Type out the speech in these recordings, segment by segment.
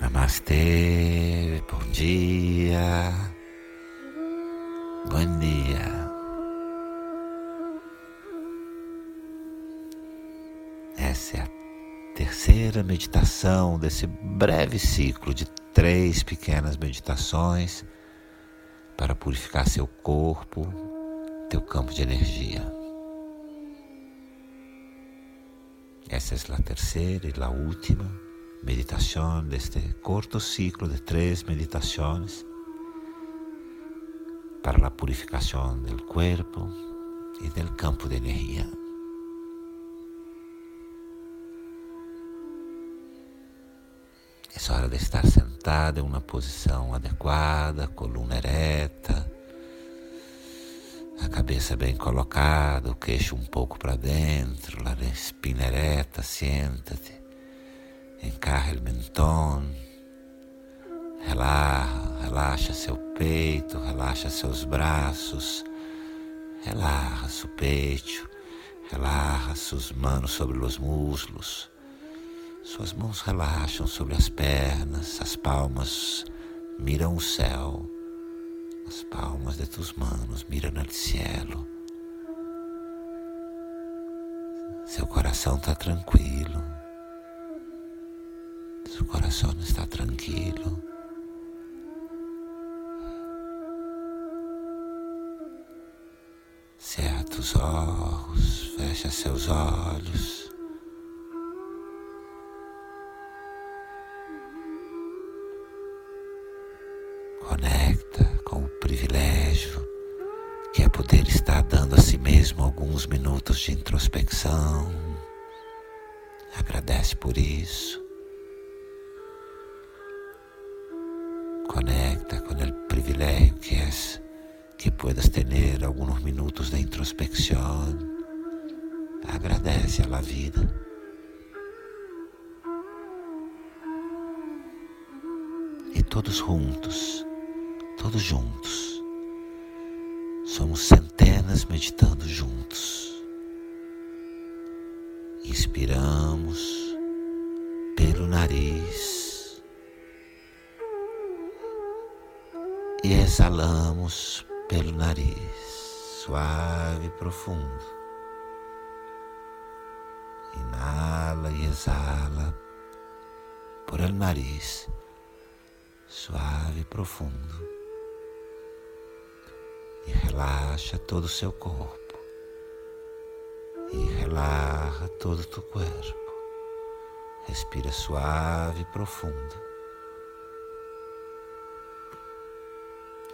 Namastê, bom dia, bom dia. Essa é a terceira meditação desse breve ciclo de três pequenas meditações para purificar seu corpo, teu campo de energia. Essa é a terceira e a última meditación, de este corto ciclo de tres meditaciones para la purificación del cuerpo y del campo de energía. É hora de estar sentada em uma posição adequada, coluna ereta, a cabeça bem colocada, o queixo um pouco para dentro, a espina ereta, senta-te. Encarre o mentón, relaxa, relaxa seu peito, relaxa seus braços, relaxa seu peito, relaxa suas mãos sobre os muslos. Suas mãos relaxam sobre as pernas, as palmas miram o céu, as palmas de tus manos miram no cielo. Seu coração está tranquilo. Su corazón está tranquilo. Cerra os olhos, fecha seus olhos. Conecta com o privilégio que é poder estar dando a si mesmo alguns minutos de introspecção. Agradece por isso. Conecta con el privilegio que es que puedas tener algunos minutos de introspección. Agradece a vida. Todos juntos, todos juntos, somos centenas meditando juntos. Inspiramos pelo nariz. e exalamos pelo nariz, suave e profundo. Inala e exala por el nariz, suave e profundo. E relaxa todo o seu corpo. E relaxa todo o teu corpo. Respira suave e profundo.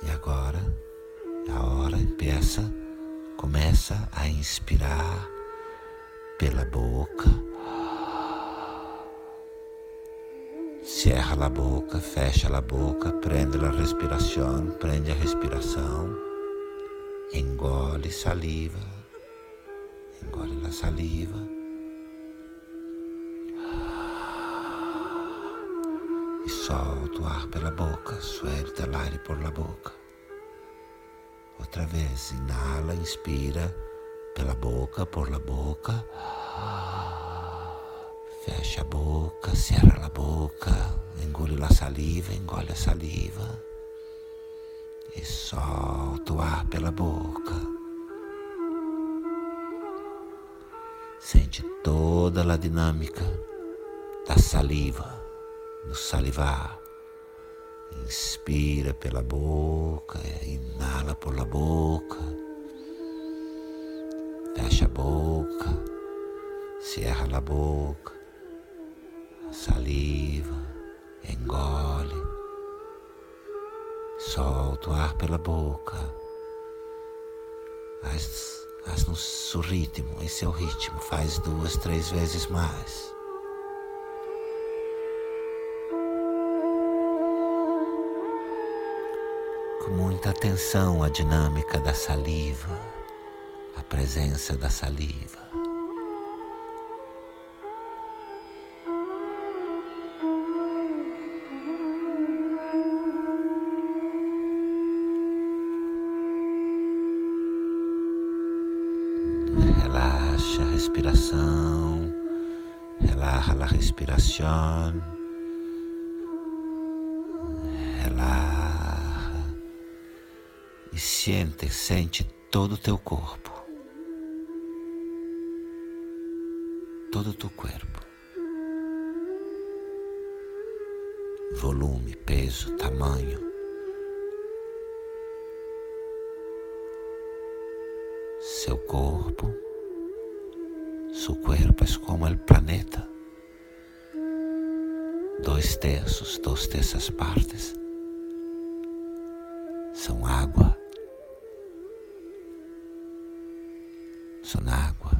E agora a hora empieza, começa a inspirar pela boca. Cierra a boca, fecha a boca, prende a respiração, prende a respiração, engole saliva, engole a saliva. E solta o ar pela boca, suelta o ar por la boca. Outra vez, inala, inspira pela boca, por la boca. Fecha a boca, cierra a boca, engole a saliva, engole a saliva. E solta o ar pela boca. Sente toda a dinâmica da saliva, no salivar. Inspira pela boca, inala por la boca, fecha a boca, cierra a boca, saliva, engole, solta o ar pela boca, faz, faz no seu ritmo, em seu ritmo, faz duas, três vezes mais. com muita atenção à dinâmica da saliva, a presença da saliva. E sente, sente todo o teu corpo, todo o teu corpo. Volume, peso, tamanho. seu corpo, su cuerpo es como el planeta. Dois terços, duas terças partes são água. São água.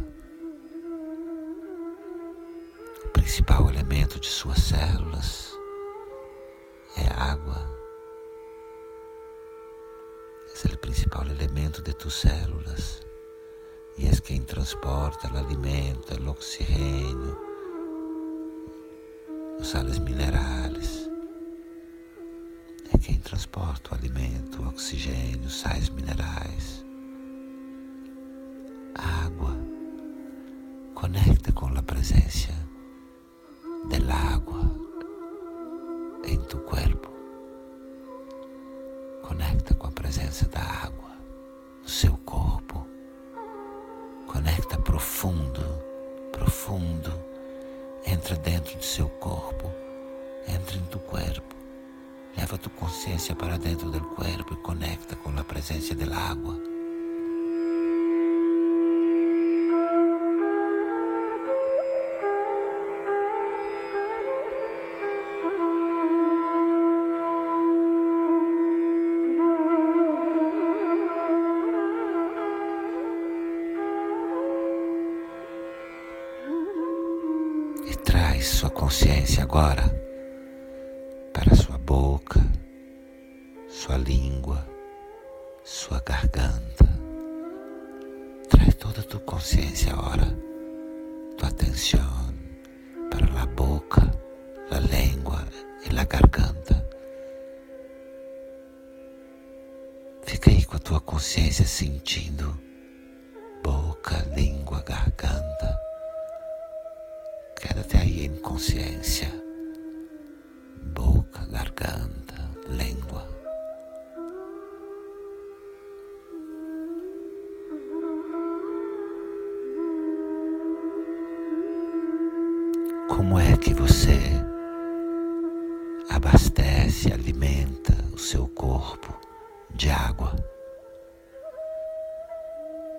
O principal elemento de suas células é água. Esse é o principal elemento de tus células e és quem transporta o alimento, o oxigênio, os sales minerais. É quem transporta o alimento, o oxigênio, os sais minerais. Água conecta com a presença da água em tu corpo. Conecta com a presença da água no seu corpo Conecta profundo, profundo. Entra dentro do seu corpo, entra em tu corpo. Leva tu consciência para dentro do corpo e conecta com a presença da água. Consciência agora para sua boca, sua língua, sua garganta. Traz toda a tua consciência agora, tua atenção para a boca, a língua e a garganta. Fica aí com a tua consciência sentindo boca, língua, garganta Quédate aí em consciência, boca, garganta, língua. Como é que você abastece, alimenta o seu corpo de água?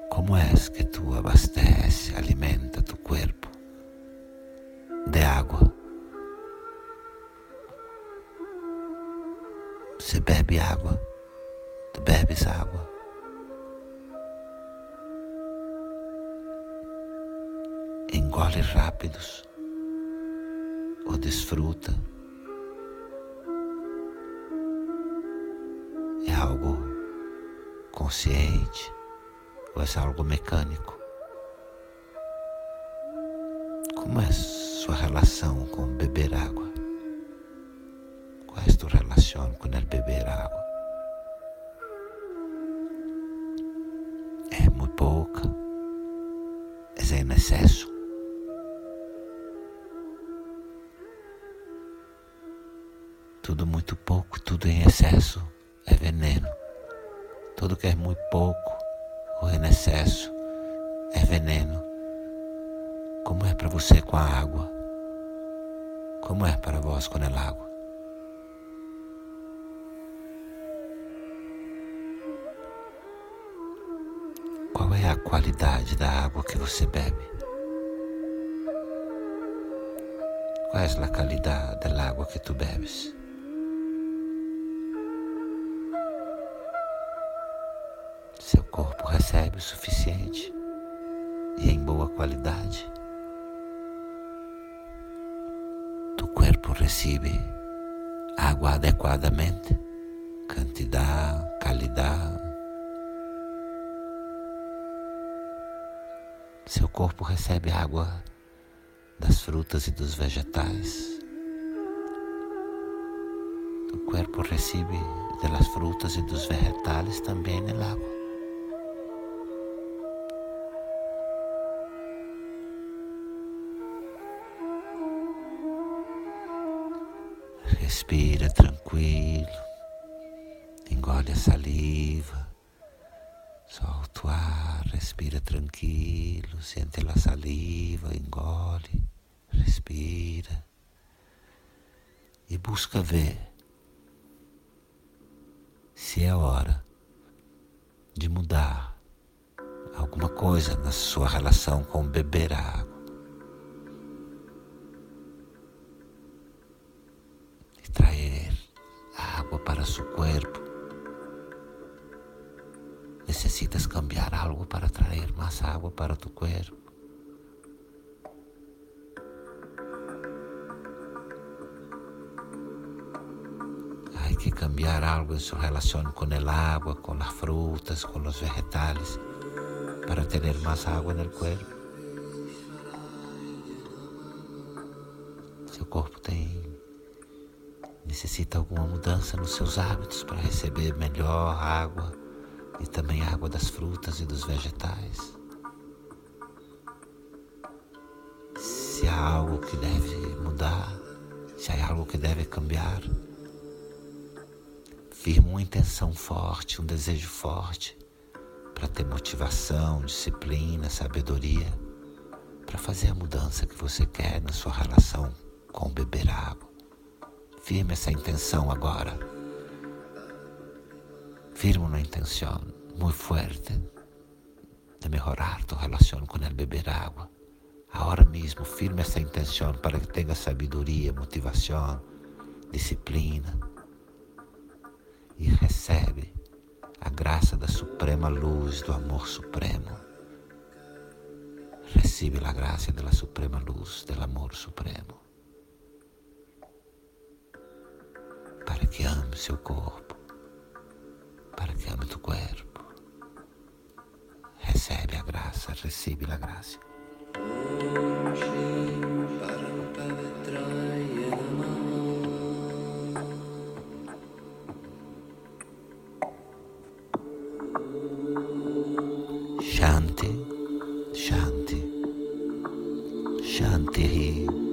Como é que tu abastece, Você bebe água, tu bebes água. Engole rápidos ou desfruta. É algo consciente ou é algo mecânico? Como é sua relação com beber água? Qual a tua relação com el beber água? É muito pouca? É em excesso? Tudo muito pouco, tudo em excesso é veneno. Tudo que é muito pouco ou em excesso é veneno. Como é para você com a água? Como é para vós com a água? Qualidade da água que você bebe? Qual é a qualidade da água que tu bebes? Seu corpo recebe o suficiente e em boa qualidade. recibe água adequadamente, quantidade, qualidade. Seu corpo recebe água das frutas e dos vegetais. O corpo recebe das frutas e dos vegetais também o água. Respira tranquilo, engole a saliva. Solta o ar, respira tranquilo. Sente a saliva, engole, respira. E busca ver se é hora de mudar alguma coisa na sua relação com beber água. Que cambiar algo en su relación con el agua, con las frutas, con los vegetales, para tener más agua en el cuerpo. Seu corpo tem necessita alguma mudança nos seus hábitos para receber melhor água e também água das frutas e dos vegetais. Se há algo que deve mudar, se há algo que deve cambiar, firma uma intenção forte, um desejo forte para ter motivação, disciplina, sabedoria, para fazer a mudança que você quer na sua relação com beber água. Firme essa intenção agora. Firma uma intenção muito forte de melhorar tu relação com o beber água. Agora mesmo, firme essa intenção para que tenha sabedoria, motivação, disciplina. E recebe a graça da suprema luz do amor supremo. Recebe a graça da suprema luz do amor supremo. para que ame seu corpo, para que ame tu corpo. Recebe a graça, recebe a graça. Shanti. Shanti.